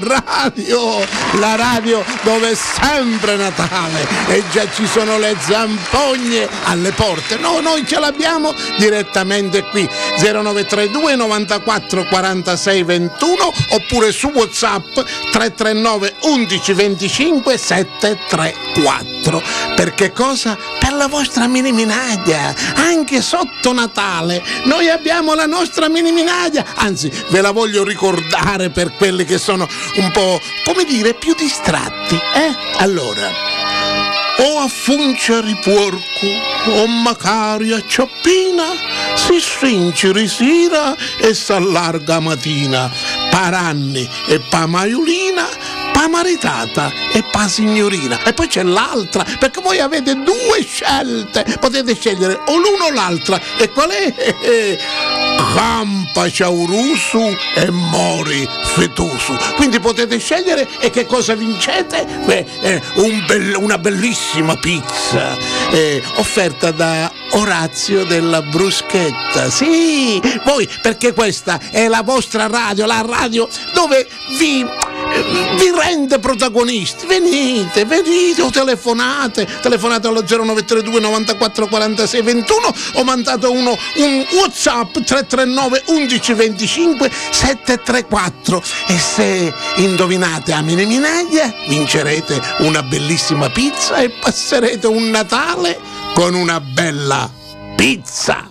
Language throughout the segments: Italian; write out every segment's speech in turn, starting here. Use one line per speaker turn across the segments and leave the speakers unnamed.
La radio, la radio dove è sempre Natale e già ci sono le zampogne alle porte. No, noi ce l'abbiamo direttamente qui 0932 94 46 21 oppure su WhatsApp 339 11 25 734. Per che cosa? Per la vostra mini minaglia, anche sotto Natale. Noi abbiamo la nostra mini minaglia, anzi ve la voglio ricordare per quelli che sono un po', come dire, più distratti. Eh? Allora, o a funciari porco, o magari a cioppina, si stringe risira e s'allarga mattina, paranni e pa maiulina, pa maritata e pa signorina. E poi c'è l'altra, perché voi avete due scelte, potete scegliere o l'uno o l'altra. E qual è? Campa ciaurusu e mori fetusu. Quindi potete scegliere e che cosa vincete? Beh, eh, un bell- una bellissima pizza eh, offerta da Orazio della Bruschetta. Sì, voi perché questa è la vostra radio, la radio dove vi vi rende protagonisti. Venite, venite o telefonate. Telefonate allo 0932 94 46 21 o mandate uno un WhatsApp 339 11 25 734 e se indovinate a Mine Minaglia vincerete una bellissima pizza e passerete un Natale con una bella pizza.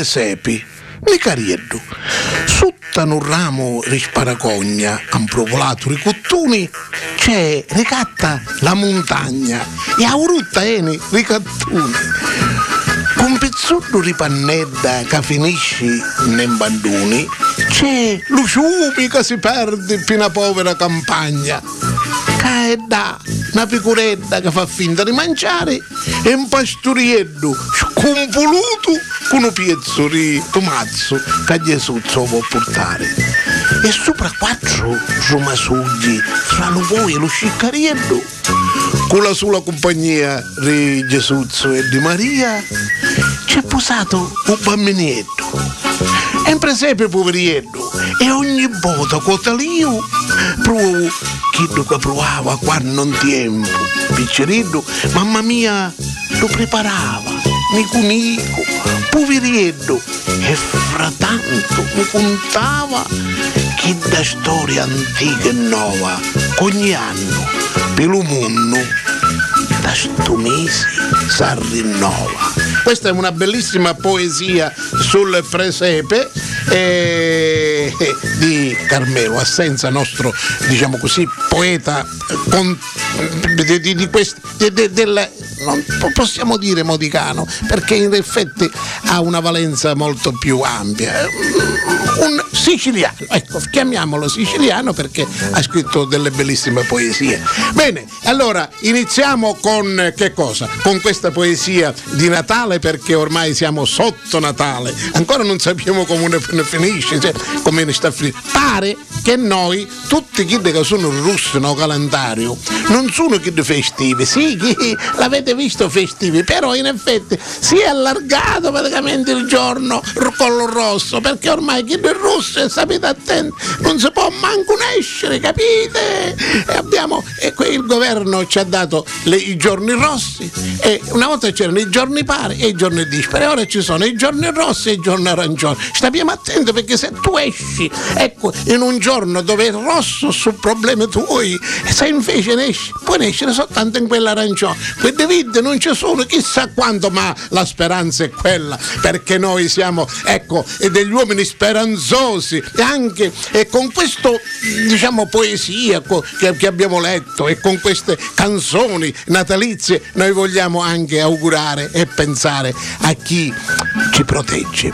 No presepi, ne carieddu. Sutta un ramo di sparacogna, amprovolato di cottuni, c'è ricatta la montagna e a urutta eni ricattuni. Con pezzotto di pannedda che finisci nei banduni, c'è lo ciumi che si perde in una povera campagna. Che è da una picuretta che fa finta di mangiare e un pastoriello sconvoluto con un pezzo di tomazzo che Gesù può portare. E sopra quattro romasugli fra lo voi e lo sciccariello con la sola compagnia di Gesù e di Maria c'è posato un bambinetto è un presepe poverietto e ogni volta cotalio provo chi che provava quando non tempo piccerino mamma mia lo preparava mico mico poverietto e frattanto mi contava chi da storia antica e nuova ogni anno per lo mondo da sto mese si rinnova questa è una bellissima poesia sul presepe di Carmelo, assenza nostro, diciamo così, poeta con, di, di, di quest, de, del, non possiamo dire modicano, perché in effetti ha una valenza molto più ampia. Un siciliano, ecco, chiamiamolo siciliano perché ha scritto delle bellissime poesie. Bene, allora iniziamo con che cosa? Con questa poesia di Natale perché ormai siamo sotto Natale, ancora non sappiamo come ne finisce, cioè, come ne sta finendo. Pare che noi, tutti quelli che sono russi no calendario, non sono quelli festivi, sì, l'avete visto festivi, però in effetti si è allargato praticamente il giorno collo rosso, perché ormai chi è rosso, sapete attenti, non si può manco nascere, capite? E abbiamo, e il governo ci ha dato le, i giorni rossi, e una volta c'erano i giorni pari e i giorni dispari, ora ci sono i giorni rossi e i giorni arancioni. Stiamo attenti perché se tu esci, ecco, in un giorno dove è rosso su problemi tuoi, se invece ne esci, puoi nascere soltanto in quell'arancione. Quelle vite non ci sono chissà quanto, ma la speranza è quella, perché noi siamo, ecco, degli uomini speranzosi e anche e con questo, diciamo, poesia che, abbiamo letto e con queste canzoni natalizie noi vogliamo anche augurare e pensare a chi ci protegge,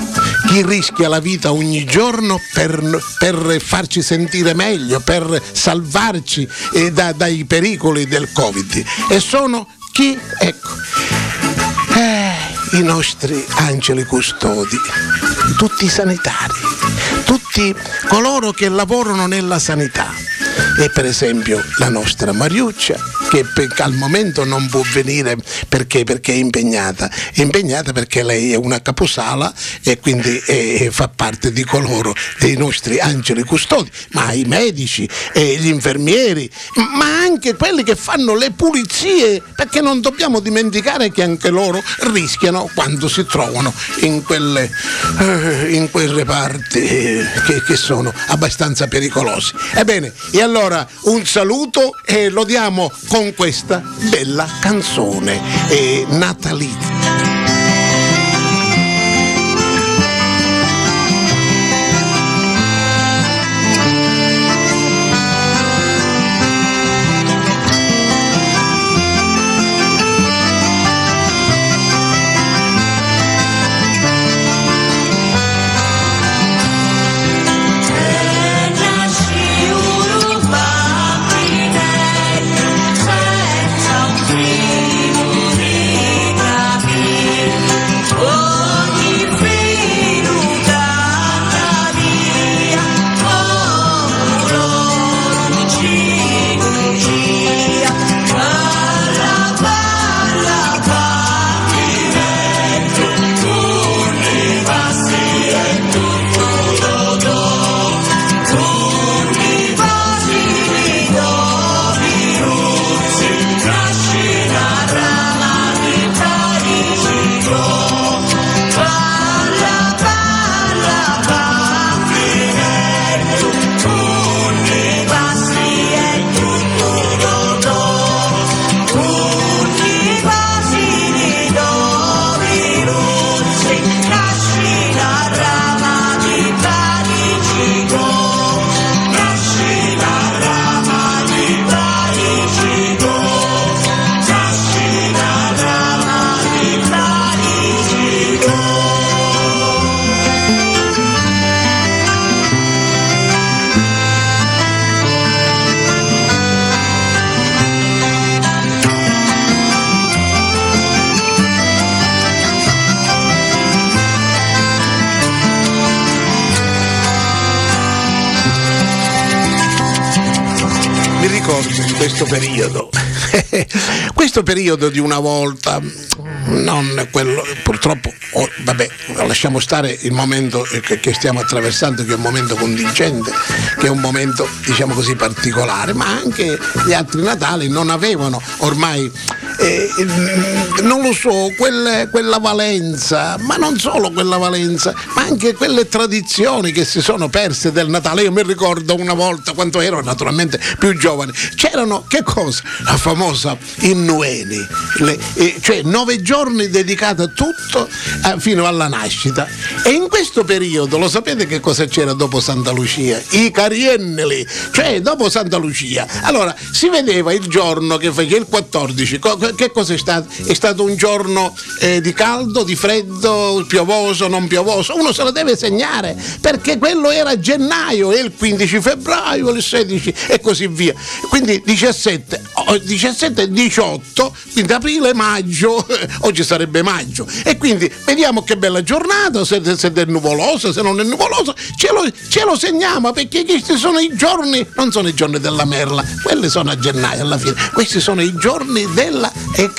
chi rischia la vita ogni giorno per, per farci sentire meglio, per salvarci eh, da, dai pericoli del Covid. E sono chi? Ecco. Eh, I nostri angeli custodi, tutti i sanitari, tutti coloro che lavorano nella sanità e per esempio la nostra Mariuccia che al momento non può venire perché, perché è impegnata, è impegnata perché lei è una caposala e quindi è, fa parte di coloro dei nostri angeli custodi, ma i medici, e gli infermieri, ma anche quelli che fanno le pulizie, perché non dobbiamo dimenticare che anche loro rischiano quando si trovano in quelle, eh, in quei reparti che, che sono abbastanza pericolosi. Ebbene, e allora un saluto e lo diamo con questa bella canzone eh, natalizia. Periodo, questo periodo di una volta, non quello, purtroppo, oh, vabbè, lasciamo stare il momento che, che, stiamo attraversando, che è un momento contingente, che è un momento, diciamo così, particolare, ma anche gli altri Natali non avevano ormai eh, non lo so, quelle, quella valenza, ma non solo quella valenza, ma anche quelle tradizioni che si sono perse del Natale. Io mi ricordo una volta, quando ero naturalmente più giovane, c'erano, che cosa? La famosa Innueni, le, eh, cioè nove giorni dedicati a tutto eh, fino alla nascita. E in questo periodo, lo sapete che cosa c'era dopo Santa Lucia? I carienneli, cioè dopo Santa Lucia. Allora, si vedeva il giorno che fece il 14, che cosa è stato? È stato un giorno eh, di caldo, di freddo, piovoso, non piovoso? Uno se lo deve segnare perché quello era gennaio e il 15 febbraio, il 16 e così via. Quindi 17, 17 e 18, quindi aprile, maggio, oggi sarebbe maggio. E quindi vediamo che bella giornata, se, se è nuvolosa, se non è nuvolosa, ce lo, ce lo segniamo perché questi sono i giorni, non sono i giorni della merla, quelli sono a gennaio alla fine, questi sono i giorni della e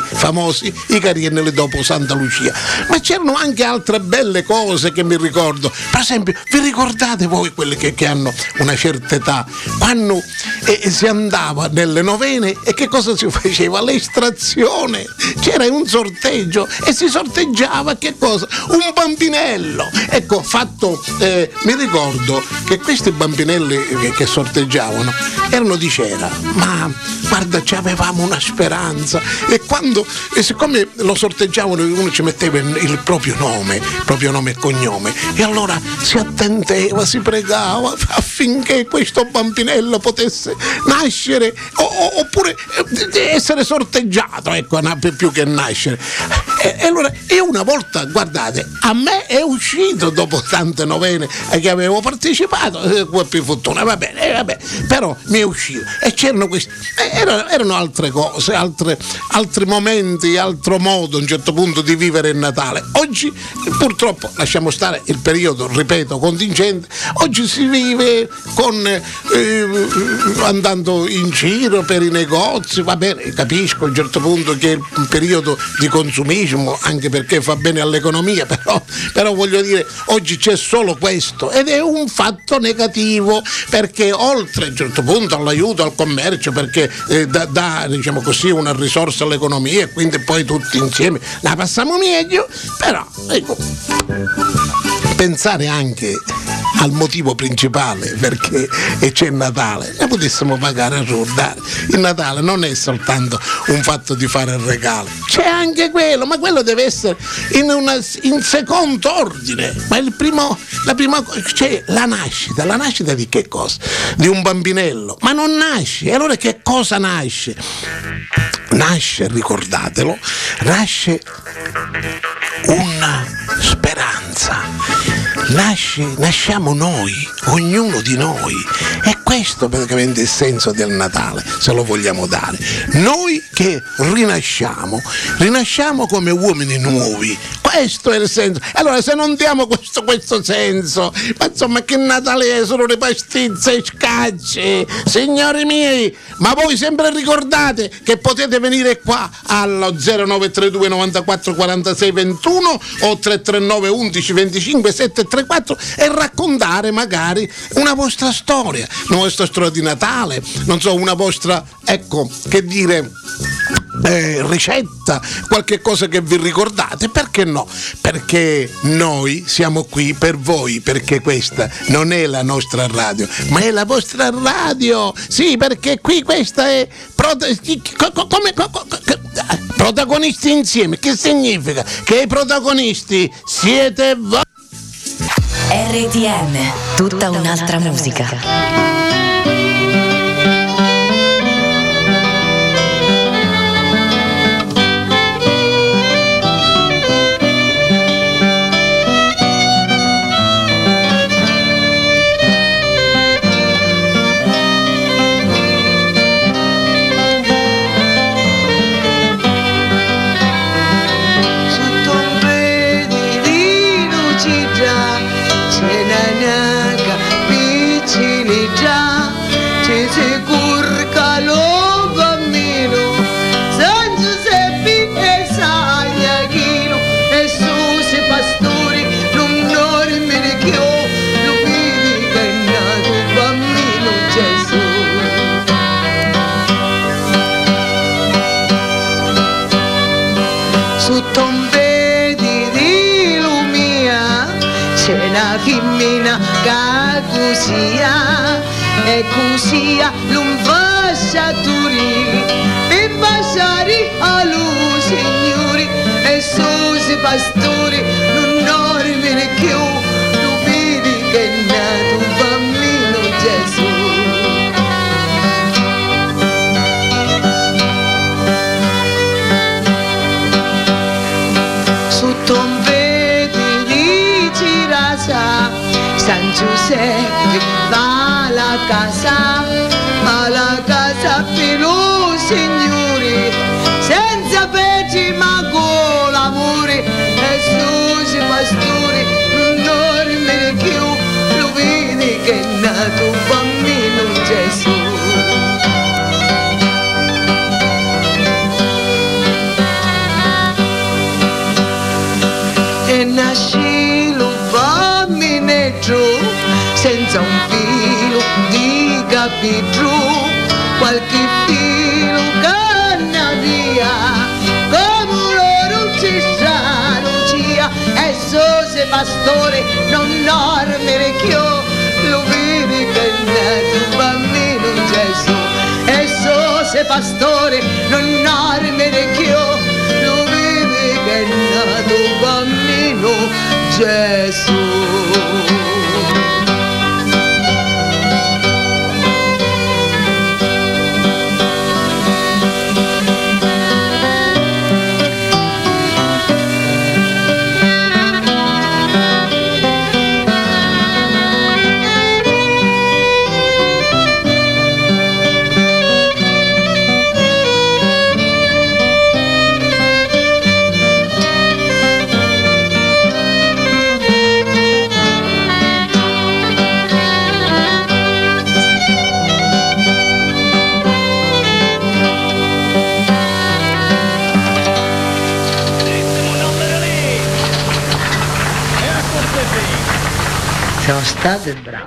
famosi i Cariennili dopo Santa Lucia. Ma c'erano anche altre belle cose che mi ricordo. Per esempio, vi ricordate voi quelli che, che hanno una certa età, quando eh, si andava nelle novene e che cosa si faceva? L'estrazione. C'era un sorteggio e si sorteggiava che cosa? Un bambinello. Ecco, fatto, eh, mi ricordo che questi bambinelli che, che sorteggiavano erano di cera, ma guarda, ci avevamo una speranza e quando e siccome lo sorteggiavano uno ci metteva il proprio nome, proprio nome e cognome e allora si attendeva, si pregava affinché questo bambinello potesse nascere o, o, oppure eh, essere sorteggiato, ecco, più che nascere. E, e allora e una volta, guardate, a me è uscito dopo tante novene che avevo partecipato, eh, più fortuna, va bene, va bene, però mi è uscito e c'erano questi, erano, erano altre cose, altre, altri momenti, altro modo a un certo punto di vivere il Natale. Oggi purtroppo lasciamo stare il periodo, ripeto, contingente, oggi si vive con, eh, andando in giro per i negozi, va bene, capisco a un certo punto che è un periodo di consumismo, anche perché fa bene all'economia, però, però voglio dire, oggi c'è solo questo ed è un fatto negativo perché oltre a un certo punto all'aiuto al commercio, perché eh, dà, diciamo così, una risorsa all'economia e quindi poi tutti insieme la passiamo meglio, però ecco, pensare anche al motivo principale perché c'è Natale, ne potessimo pagare a ricordare. Il Natale non è soltanto un fatto di fare il regalo, c'è anche quello, ma quello deve essere in, una, in secondo ordine. Ma il primo, la prima c'è la nascita, la nascita di che cosa? Di un bambinello, ma non nasce. E allora che cosa nasce? Nasce, ricordatelo, nasce una speranza nasce, nasciamo noi, ognuno di noi. E questo praticamente il senso del Natale, se lo vogliamo dare. Noi che rinasciamo, rinasciamo come uomini nuovi. Questo è il senso. Allora se non diamo questo, questo senso, ma insomma che Natale è? Sono le pastizze e scacce. Signori miei, ma voi sempre ricordate che potete venire qua allo 0932 94 46 21 o 339 11 25 734 e raccontare magari una vostra storia, vostra storia di Natale, non so, una vostra, ecco, che dire, eh, ricetta, qualche cosa che vi ricordate, perché no? Perché noi siamo qui per voi, perché questa non è la nostra radio, ma è la vostra radio. Sì, perché qui questa è come, protagonisti insieme. Che significa? Che i protagonisti siete voi.
RTM, tutta un'altra musica.
su femmina che così e non faccia turire e a lui signori e susi pastori non dormire più San Giuseppe va alla casa ma la casa lui signori senza peci ma con l'amore e susi pastori non dormire più lo vedi che è nato un bambino Gesù senza un filo di capitro qualche filo canna via come loro ci sa Lucia. E se pastore non dormire più lo vedi che è un bambino Gesù. E se pastore non dormire più lo vedi che è nato bambino Gesù
Siamo state brave.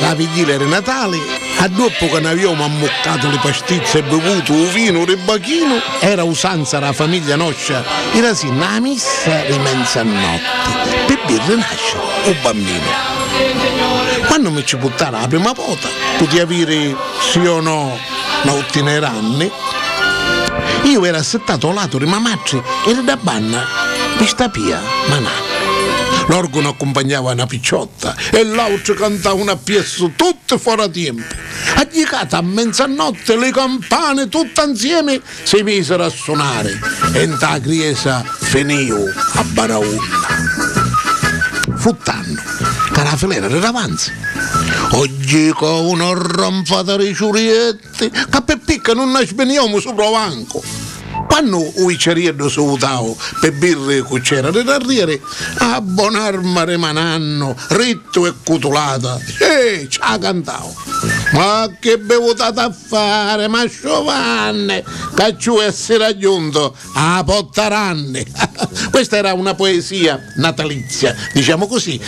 La vigilia di Natale, a dopo che ne abbiamo ammoccato le pastizze e bevuto un vino ribachino, era usanza la famiglia nostra, era sì, una messa di mezzanotte, per birre nasce un bambino. Quando mi ci buttava la prima volta, potevi avere sì o no nottineranni, io ero assettato al lato di mamacci e da banna questa pia, ma no. L'organo accompagnava una picciotta e l'altro cantava una pièce tutte fuori tempo. Aggigata a mezzanotte le campane tutte insieme si misero a suonare e ta chiesa finì a Baraunna. Futtanno, che la filera era avanza. Oggi con una rampata di ciurietti, che per picca non ne sveniamo sopra banco. Quando i ceriello salutavo per birre cucciera di arriere, a buonarma rimananno, ritto e cutulata, e ci ha cantato. Ma che bevutata a fare, ma Giovanni, che ci essere raggiunto a Pottaranne. Questa era una poesia natalizia, diciamo così,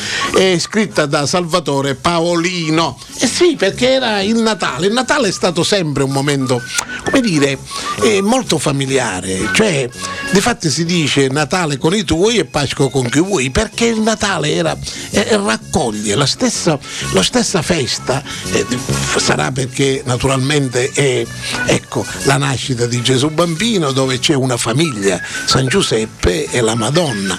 scritta da Salvatore Paolino. Eh sì, perché era il Natale. Il Natale è stato sempre un momento, come dire, eh, molto familiare. Cioè, di fatto si dice Natale con i tuoi e Pasqua con chi vuoi, perché il Natale era, eh, raccoglie la stessa, la stessa festa. eh, sarà perché naturalmente è ecco, la nascita di Gesù Bambino dove c'è una famiglia, San Giuseppe e la Madonna.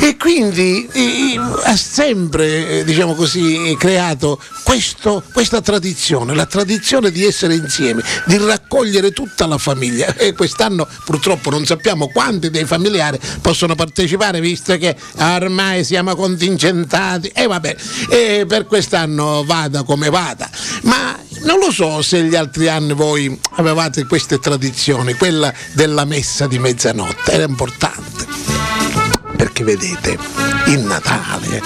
E quindi eh, ha sempre, eh, diciamo così, creato questo, questa tradizione, la tradizione di essere insieme, di raccogliere tutta la famiglia. E quest'anno purtroppo non sappiamo quanti dei familiari possono partecipare, visto che ormai siamo contingentati. E vabbè, e per quest'anno vada come vada. Ma non lo so se gli altri anni voi avevate queste tradizioni, quella della messa di mezzanotte, era importante. Perché vedete, il Natale,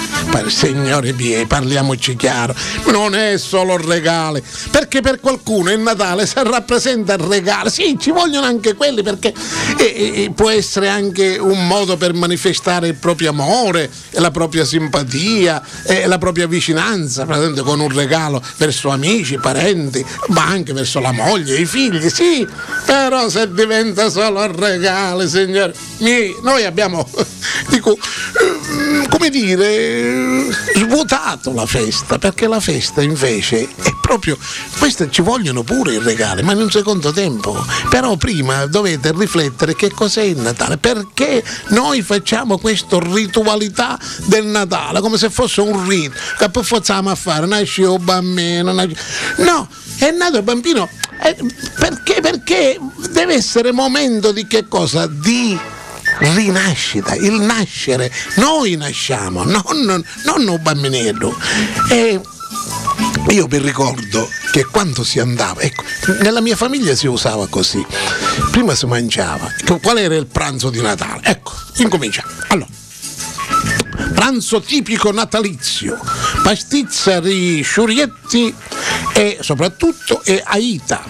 signori miei, parliamoci chiaro, non è solo regale, perché per qualcuno il Natale se rappresenta il regalo, sì, ci vogliono anche quelli perché eh, eh, può essere anche un modo per manifestare il proprio amore, la propria simpatia, eh, la propria vicinanza, per esempio con un regalo verso amici, parenti, ma anche verso la moglie, i figli, sì, però se diventa solo il regalo, signori miei, noi abbiamo dico, eh, come dire, svuotato la festa, perché la festa invece è proprio, queste ci vogliono pure i regali, ma in un secondo tempo. Però prima dovete riflettere che cos'è il Natale, perché noi facciamo questa ritualità del Natale, come se fosse un rito, che poi facciamo a fare, nasce un bambino, nasce... no, è nato il bambino, eh, perché? Perché deve essere momento di che cosa? Di rinascita, il nascere. Noi nasciamo, non, non un bambinello. E io vi ricordo che quando si andava, ecco, nella mia famiglia si usava così. Prima si mangiava. Qual era il pranzo di Natale? Ecco, incominciamo. Allora, pranzo tipico natalizio, pastizza di sciurietti e soprattutto e aita.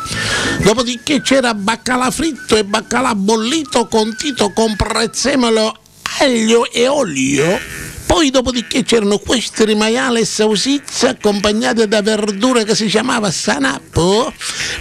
Dopodiché c'era baccalà fritto e baccalà bollito condito con prezzemolo, aglio e olio. Poi dopodiché c'erano questi rimaiali e sausizze accompagnate da verdure che si chiamava sanappo.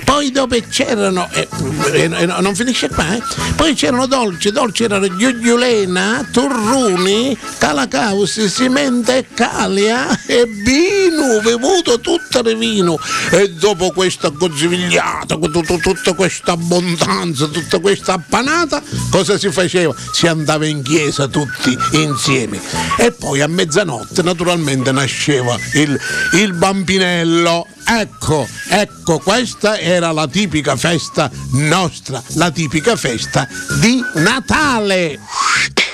Poi dopo c'erano, eh, eh, non finisce qua, eh. poi c'erano dolci, dolci erano giugiulena, turruni, calacausi, simente e calia e vino, bevuto tutto di vino. E dopo questa gozzivigliata, tutta questa abbondanza, tutta questa appanata, cosa si faceva? Si andava in chiesa tutti insieme. E poi a mezzanotte naturalmente nasceva il, il bambinello. Ecco, ecco, questa era la tipica festa nostra, la tipica festa di Natale.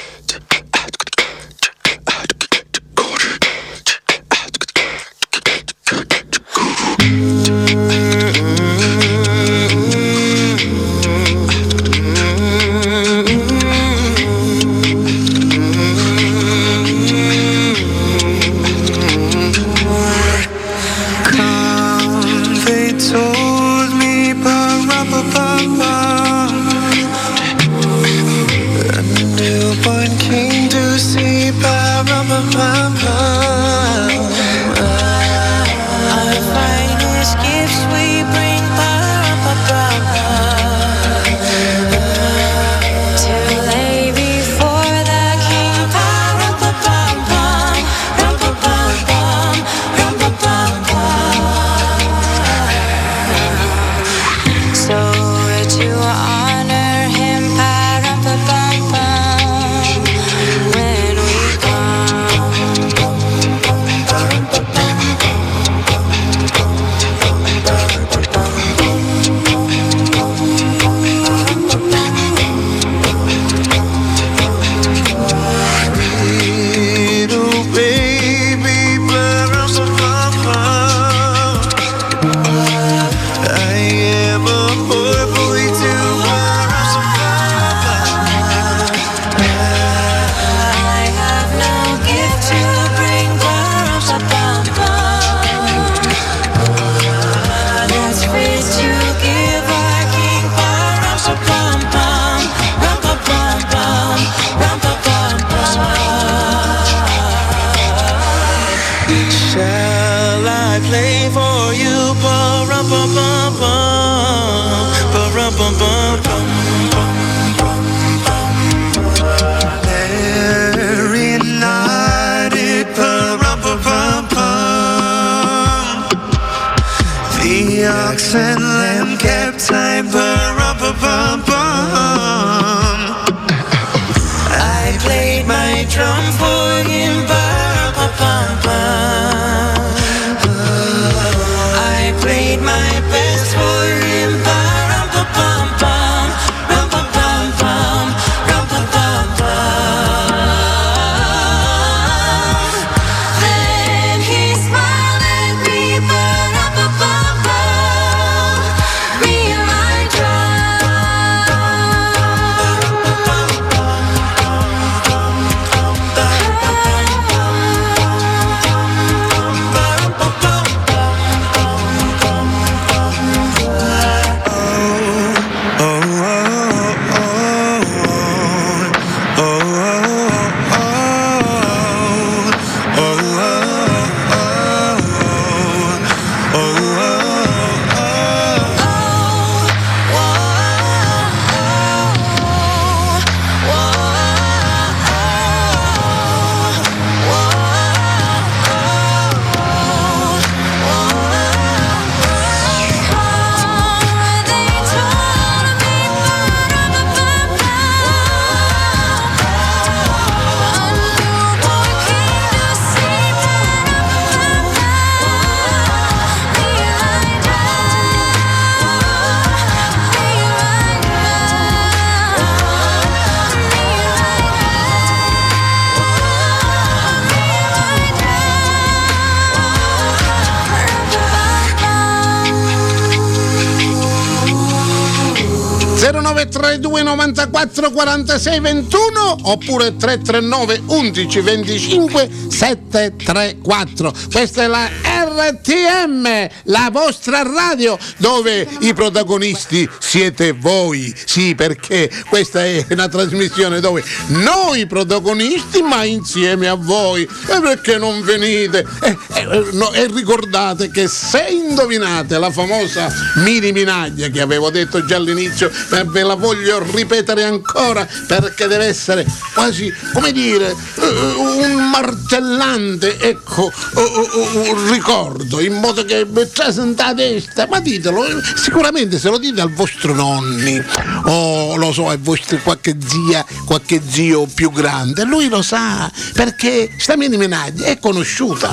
94 46 21 oppure 339 11 25 734. Questa è la RTM, la vostra radio dove i protagonisti siete voi. Sì, perché questa è una trasmissione dove noi protagonisti ma insieme a voi. E perché non venite? E, e- no, e ricordate che se indovinate la famosa mini minaglia che avevo detto già all'inizio, eh, ve la voglio ripetere ancora perché deve essere quasi, come dire, eh, un martellante, ecco, eh, eh, un ricordo, in modo che sentate a testa, ma ditelo, eh, sicuramente se lo dite al vostro nonni, o lo so, a vostri qualche zia, qualche zio più grande, lui lo sa, perché sta mini minaglia è conosciuta,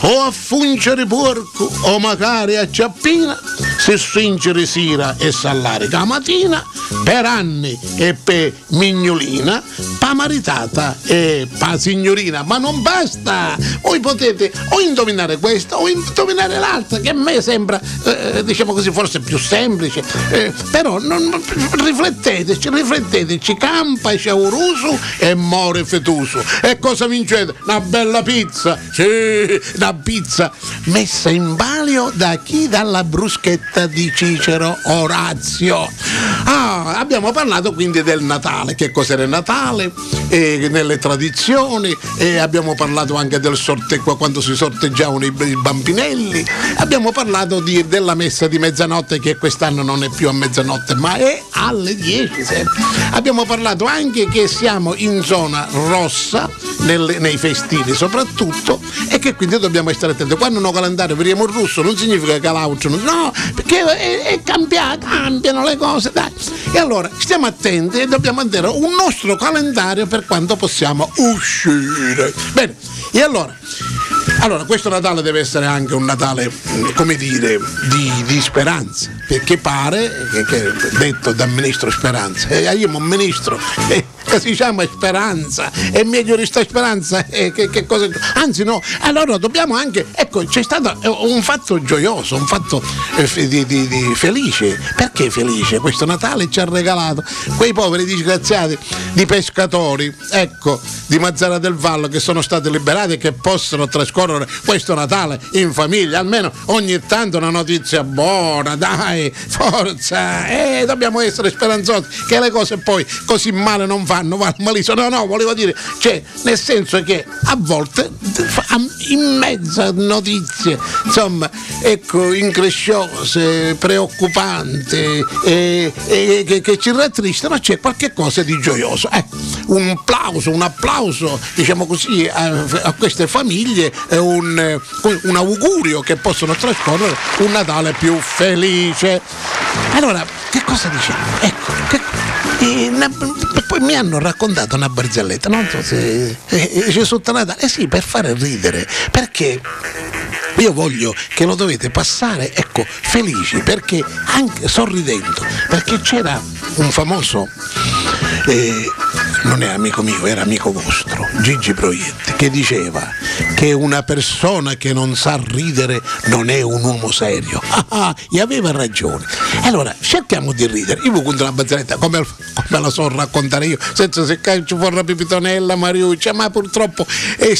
o a fungere porco, o magari a ciappina, se fingere sera e s'allarica la mattina, per anni e per mignolina, pa maritata e pa signorina, ma non basta! Voi potete o indovinare questa o indovinare l'altra, che a me sembra, eh, diciamo così, forse più semplice, eh, però non, rifletteteci, rifletteteci, campa c'è urusu e more fetusu. E cosa vincete? Una bella pizza, sì, una pizza messa in palio da chi? Dalla bruschetta di Cicero Orazio. Ah, abbiamo parlato quindi del Natale, che cos'era il Natale, e nelle tradizioni, e abbiamo parlato anche del sorte quando si sorteggiavano i, i bambinelli, abbiamo parlato di- della messa di mezzanotte che quest'anno non è più a mezzanotte ma è alle 10 Abbiamo parlato anche che siamo in zona rossa nelle- nei festini soprattutto e che quindi dobbiamo stare attenti. Quando un calendario vediamo il russo non significa non- no, perché è, è cambiato, cambiano le cose, dai. E allora stiamo attenti e dobbiamo avere un nostro calendario per quando possiamo uscire. Bene, e allora allora, questo Natale deve essere anche un Natale, come dire, di, di speranza, perché pare, che, che detto dal ministro Speranza, e io un ministro, eh, che si chiama Speranza, è meglio di sta Speranza, eh, che, che cosa, anzi no, allora dobbiamo anche, ecco, c'è stato eh, un fatto gioioso, un fatto eh, di, di- di felice, perché felice? Questo Natale ci ha regalato quei poveri disgraziati di pescatori, ecco, di Mazzara del Vallo che sono stati liberati e che possono trascorrere questo Natale in famiglia, almeno ogni tanto una notizia buona, dai, forza, eh, dobbiamo essere speranzosi che le cose poi così male non vanno fanno, malissimo. No, no, volevo dire, cioè, nel senso che a volte in mezzo a notizie, insomma, ecco, incresciose, preoccupanti, e, e- che, che ci rattristano, c'è qualche cosa di gioioso. Ecco, un applauso, un applauso, diciamo così, a, a queste famiglie, e un, eh, un augurio che possono trascorrere un Natale più felice. Allora, che cosa diciamo? Ecco, che- eh, una- poi mi hanno raccontato una barzelletta, non so se eh, eh, sotto Natale, eh sì, per fare ridere, perché io voglio che lo dovete passare, ecco, felici, perché anche sorridendo, perché c'era un famoso, eh, non è amico mio, era amico vostro, Gigi Proietti, che diceva che una persona che non sa ridere non è un uomo serio. Ah, ah, e aveva ragione. Allora, cerchiamo di ridere. Io vi conto una barzelletta come, come la so raccontare io, senza se ci vorrà Pipitonella, Mariuccia, ma purtroppo è,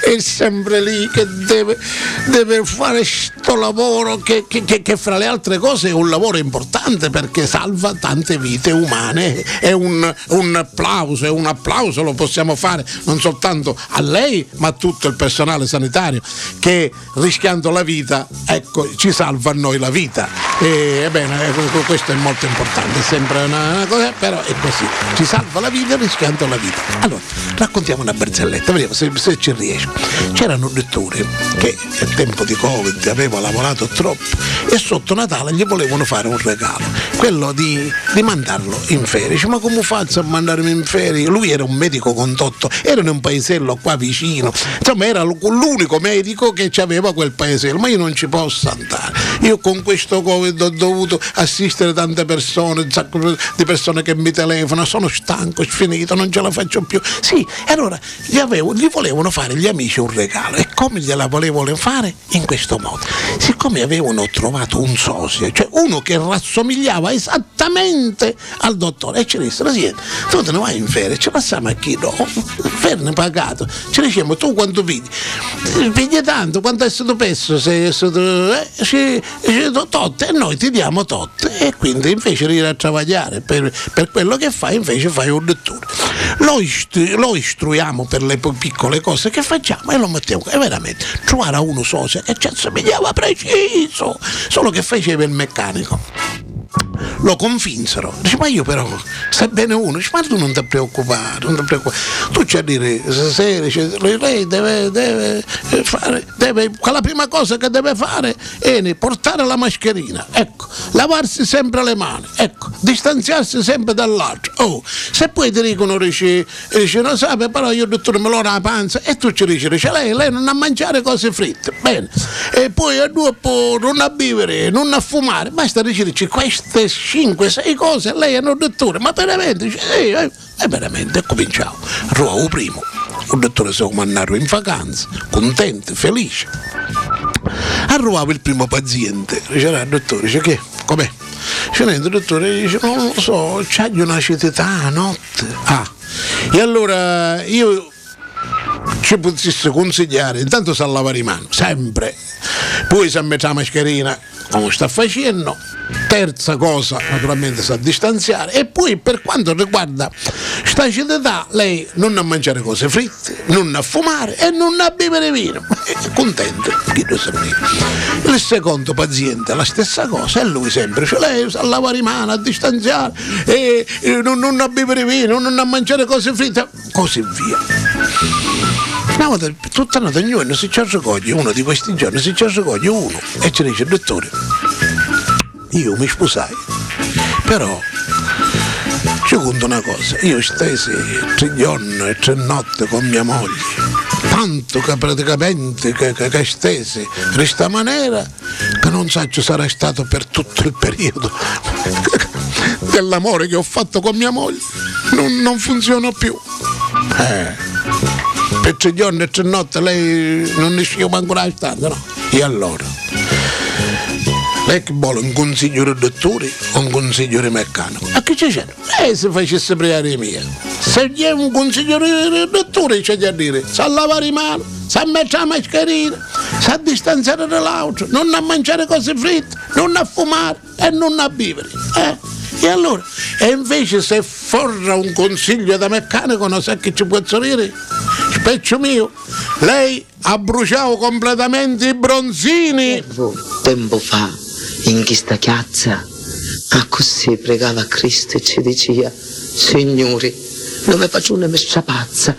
è sempre lì che deve, deve fare sto lavoro che, che- che- che fra le altre cose è un lavoro importante perché salva tante vite umane. È un, un applauso, è un applauso lo possiamo fare non soltanto a lei, ma a tutto il personale sanitario che rischiando la vita, ecco, ci salva a noi la vita. E, ebbene, ecco, questo è molto importante, è sempre una, una cosa, però è così, ci salva la vita rischiando la vita. Allora, raccontiamo una barzelletta, vediamo se, se ci riesce. C'era un dottore che a tempo di Covid aveva lavorato troppo e sotto Natale gli volevano fare un regalo, quello di, di mandarlo in ferie. Dice, ma come faccio a mandarmi in ferie? Lui era un medico condotto, era in un paesello qua vicino, insomma era l'unico medico che aveva quel paesello, ma io non ci posso andare. Io con questo Covid ho dovuto assistere tante persone, un sacco di persone che mi telefonano, sono stanco, sfinito, non ce la faccio più. Sì, e allora gli, avevo- gli volevano fare gli amici un regalo e come gliela volevano fare? In questo modo. Siccome avevano trovato un socio, cioè uno che rassomigliava esattamente al dottore, e ci dissero, sì, tu te ne vai in ferie, ci passiamo a chi? No, fermo pagato. Ci diciamo, tu quanto pigli? Pigli tanto, quanto è stato peso? Se è stato, eh, ci- ci- tot, e noi ti diamo tot. E quindi invece di ir a travagliare per, per quello che fai, invece fai un dottore. Lo, istru- lo istruiamo per le piccole cose che facciamo e lo mettiamo. E veramente, trovare uno socio che ci assomigliava preciso, solo che faceva il การนี้ครับ lo convinsero. Dice, ma io però, sai bene uno, dice, ma tu non ti preoccupare, non ti preoccupare. Tu c'è a dire, se- se- dice, lei deve, deve eh, fare, deve, quella prima cosa che deve fare è portare la mascherina, ecco, lavarsi sempre le mani, ecco, distanziarsi sempre dall'altro. Oh, se poi ti dicono, dice, dice non sa, però io dottore me l'ho la panza, e tu ci dici, dice, lei, lei non ha mangiare cose fritte, bene, e poi a dopo non a bere, non a fumare, basta dice queste 5-6 cose lei è un dottore, ma veramente, dice, sì, eh, e veramente, cominciamo. Ruavo primo, un dottore si mandato in vacanza, contento, felice. Arrivava il primo paziente, diceva, dottore, dice che, com'è? Dice, niente, dottore, dice, non lo so, c'hai un'acidità a notte. Ah, e allora io ci potessi consigliare, intanto sa lavare le mani, sempre, poi sa mettere la mascherina, come sta facendo, terza cosa, naturalmente sa distanziare, e poi per quanto riguarda sta acidità, lei non a mangiare cose fritte, non a fumare e non a bere vino. È contento, chi lo sa dire. Il secondo paziente la stessa cosa, e lui sempre, cioè lei sa lavare le mani, a distanziare, e, non, non a bere vino, non a mangiare cose fritte, così via. Una volta, tutta notte ognuno si ci raccoglie, uno di questi giorni si ci raccoglie uno e ci dice, dottore, io mi sposai, però ci conto una cosa, io stesi tre giorni e tre notti con mia moglie, tanto che praticamente che, che, che stesi questa maniera che non so se sarà stato per tutto il periodo dell'amore che ho fatto con mia moglie, non, non funziona più. Eh per tre giorni e tre notti lei non usciva manco la stanza, no? E allora? Lei che vuole un consiglio di dottore o un consiglio di meccanico? A che c'è? Lei si facesse pregare mia. Se gli è un consiglio di dottore c'è da dire, sa lavare le mani, sa mettere la mascherina, sa distanziare dall'altro, non a mangiare cose fritte, non a fumare e non a bere. Eh? E allora? E invece se forra un consiglio da meccanico, non sa che ci può sorrire? Specchio mio, lei ha bruciato completamente i bronzini.
Tempo, fa, in questa chiazza, a così pregava Cristo e ci diceva, Signore, non mi faccio una messa pazza,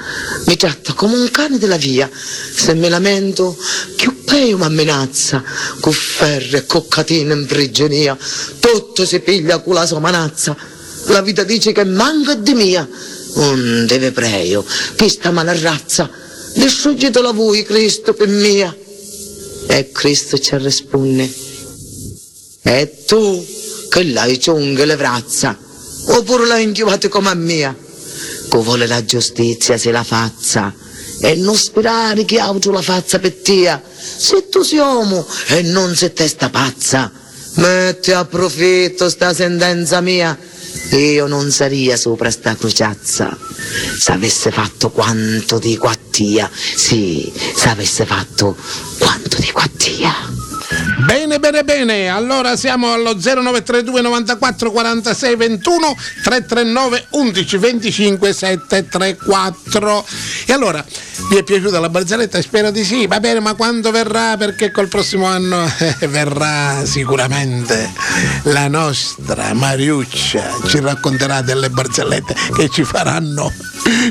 mi tratta come un cane della via, se mi lamento, più peggio mi ammenazza, con ferro e con catene in prigionia, tutto si piglia con la sua manazza, la vita dice che manca di mia, non deve prego, questa mala razza, distruggitela voi Cristo per mia. E Cristo ci risponde, e tu che l'hai ciunghe le braccia, oppure l'hai inchiuvate come a mia? Che vuole la giustizia se la faccia, e non sperare che altro la faccia per te. Se tu sei uomo e non sei testa pazza, metti a profitto sta sentenza mia. Io non saria sopra sta crociazza. Se avesse fatto quanto di quattia, sì, se avesse fatto quanto di quattia.
Bene, bene, bene. Allora siamo allo 0932 94 46 21 339 11 25 734. E allora, vi è piaciuta la barzelletta? Spero di sì. Va bene, ma quando verrà? Perché col prossimo anno eh, verrà sicuramente la nostra Mariuccia. Ci racconterà delle barzellette che ci faranno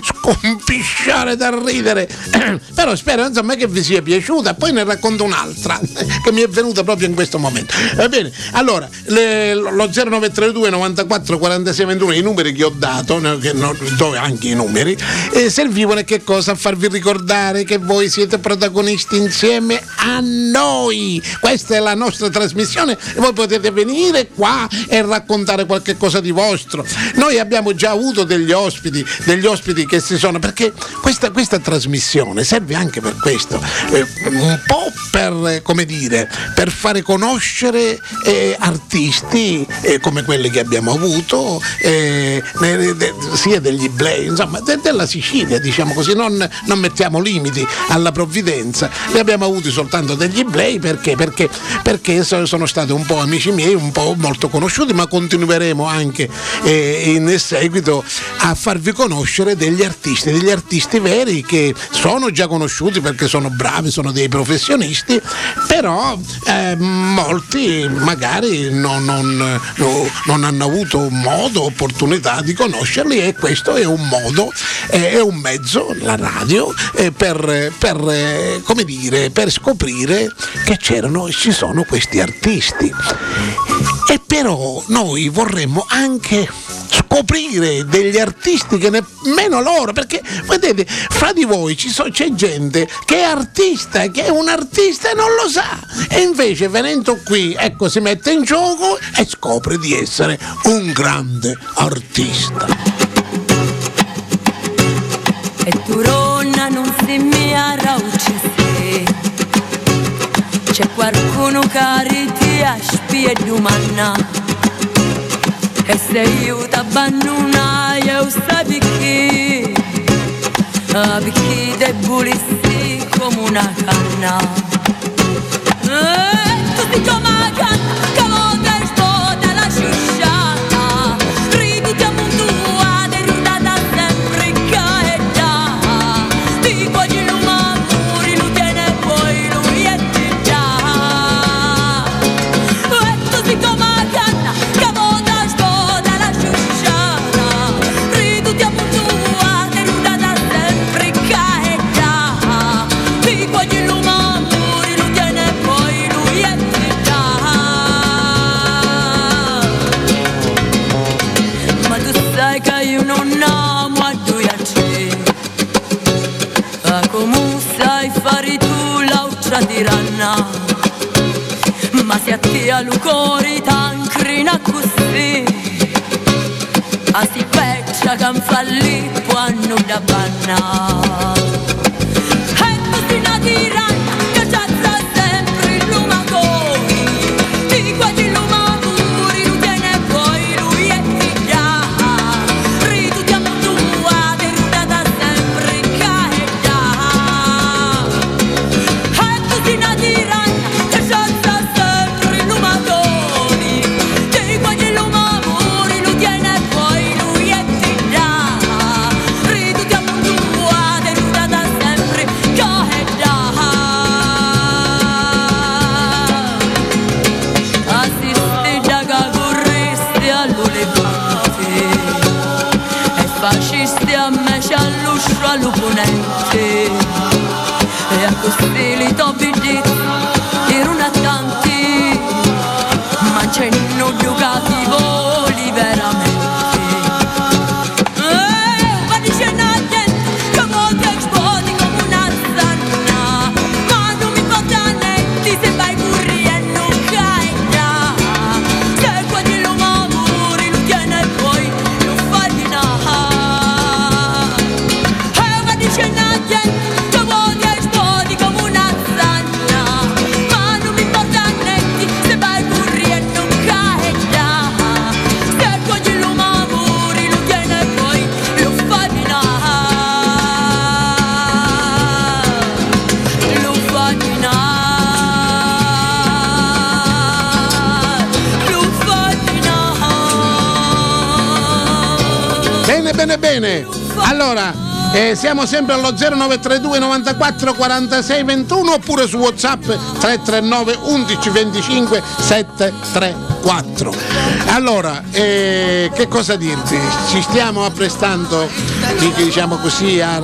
scompisciare da ridere. Però spero insomma che vi sia piaciuta. Poi ne racconto un'altra che mi è venuta proprio in questo momento. Va bene, allora le- lo 0932 94 46 21, i numeri che ho dato, che non- do anche i numeri, eh, servivano a che cosa? A farvi ricordare che voi siete protagonisti insieme a noi. Questa è la nostra trasmissione e voi potete venire qua e raccontare qualche cosa di vostro. Noi abbiamo già avuto degli ospiti, degli ospiti che si sono, perché questa, questa trasmissione serve anche per questo, eh, un po' per, come dire, per fare conoscere eh, artisti eh, come quelli che abbiamo avuto, eh, ne- de- sia degli Blay, insomma, de- della Sicilia, diciamo così, non, non mettiamo limiti alla provvidenza. Ne abbiamo avuti soltanto degli Blay perché? Perché, perché so- sono stati un po' amici miei, un po' molto conosciuti, ma continueremo anche eh, in seguito a farvi conoscere degli artisti, degli artisti veri che sono già conosciuti perché sono bravi, sono dei professionisti, però eh, molti magari non, non- no- non hanno avuto modo, opportunità di conoscerli e questo è un modo, eh, è un mezzo, la radio, eh, per, per, eh, come dire, per scoprire che c'erano e ci sono questi artisti. E però noi vorremmo anche scoprire degli artisti che nemmeno loro, perché vedete, fra di voi so- c'è gente che è artista, che è un artista e non lo sa, e invece venendo qui, ecco, si mette in gioco e scopre di essere un grande artista.
E Turonna non si mi arraucisi C'è qualcuno che ti spie domanda E se io ti abbandono io sapi chi Perché debulissi come una canna. E tu sei come una l'altra tiranna Ma se a te a cuore t'ancrina così A si peccia che mi fa lì quando da banna
Bene, bene. Allora, eh, siamo sempre allo 0932 94 46 21 oppure su WhatsApp 339 11 25 734. Allora, eh, che cosa dirti? Ci stiamo apprestando, diciamo così, a-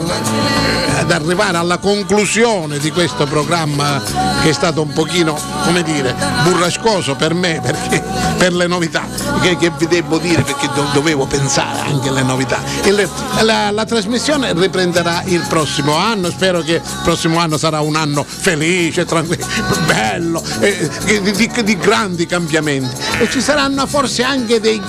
ad arrivare alla conclusione di questo programma che è stato un pochino, come dire, burrascoso per me, perché per le novità, che, che vi devo dire perché do- dovevo pensare anche alle novità. Il- la, la trasmissione riprenderà il prossimo anno, spero che il prossimo anno sarà un anno felice, tranquillo, bello, eh, di, di- di grandi cambiamenti. E ci saranno forse anche dei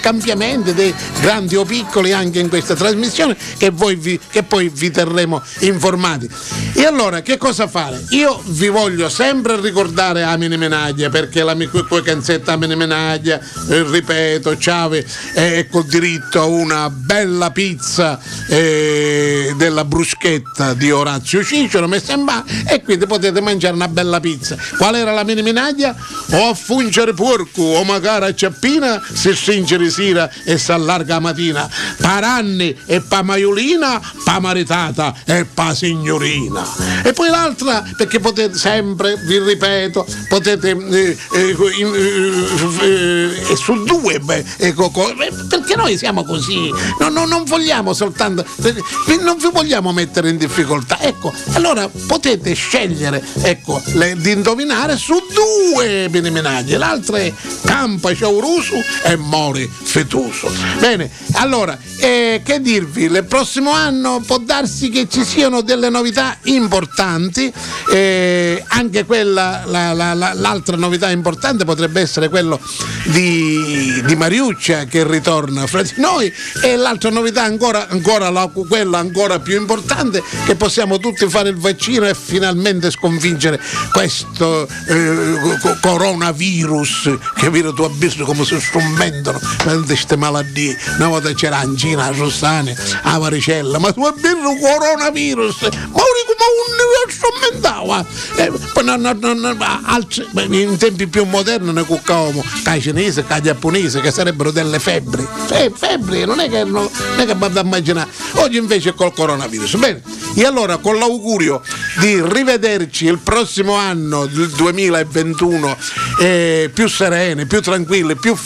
cambiamenti, dei grandi o piccoli anche in questa trasmissione che, vi- che poi vi terremo informati. E allora che cosa fare? Io vi voglio sempre ricordare Amine Menaglia perché la mia canzetta Amine Menaglia, eh, ripeto, Ciave è col diritto a una bella pizza eh, della bruschetta di Orazio Cicero messa in bar e quindi potete mangiare una bella pizza. Qual era la mini minaglia? O fungere porco o magari a ciappina se stringere sera e s'allarga la mattina. Paranni e pa maiolina, pa maritata e pa signorina. E poi l'altra, perché potete sempre, vi ripeto, potete eh, eh, eh, eh, su due, beh, ecco, eh, perché noi siamo così, no, no, non vogliamo soltanto, eh, non vi vogliamo mettere in difficoltà. Ecco, allora potete scegliere ecco, le- di indovinare su due benimenaglie, l'altra è Campa Ciaurusu e Mori Fetuso. Bene, allora, eh, che dirvi, il prossimo anno può darsi che ci siano delle novità importanti, eh, anche quella, la- la- la- l'altra novità importante potrebbe essere quello di, di Mariuccia che ritorna fra di noi e l'altra novità ancora, ancora la- quella ancora più importante che possiamo tutti fare il vaccino e finalmente sconfiggere questo eh, co- coronavirus che vero tu visto come si strumentano queste malattie una volta c'era angina, la rossane, la varicella ma tu il coronavirus. Ma come un strumentava eh, beh, in tempi più moderni ne cuccavamo cai cinese, cai giapponese che sarebbero delle febbri. Fe- febbri, non è che non è che vado a immaginare. Oggi invece col coronavirus. Bene, e allora con l'augurio di rivederci il prossimo anno il 2021 eh, più sereni, più tranquilli, più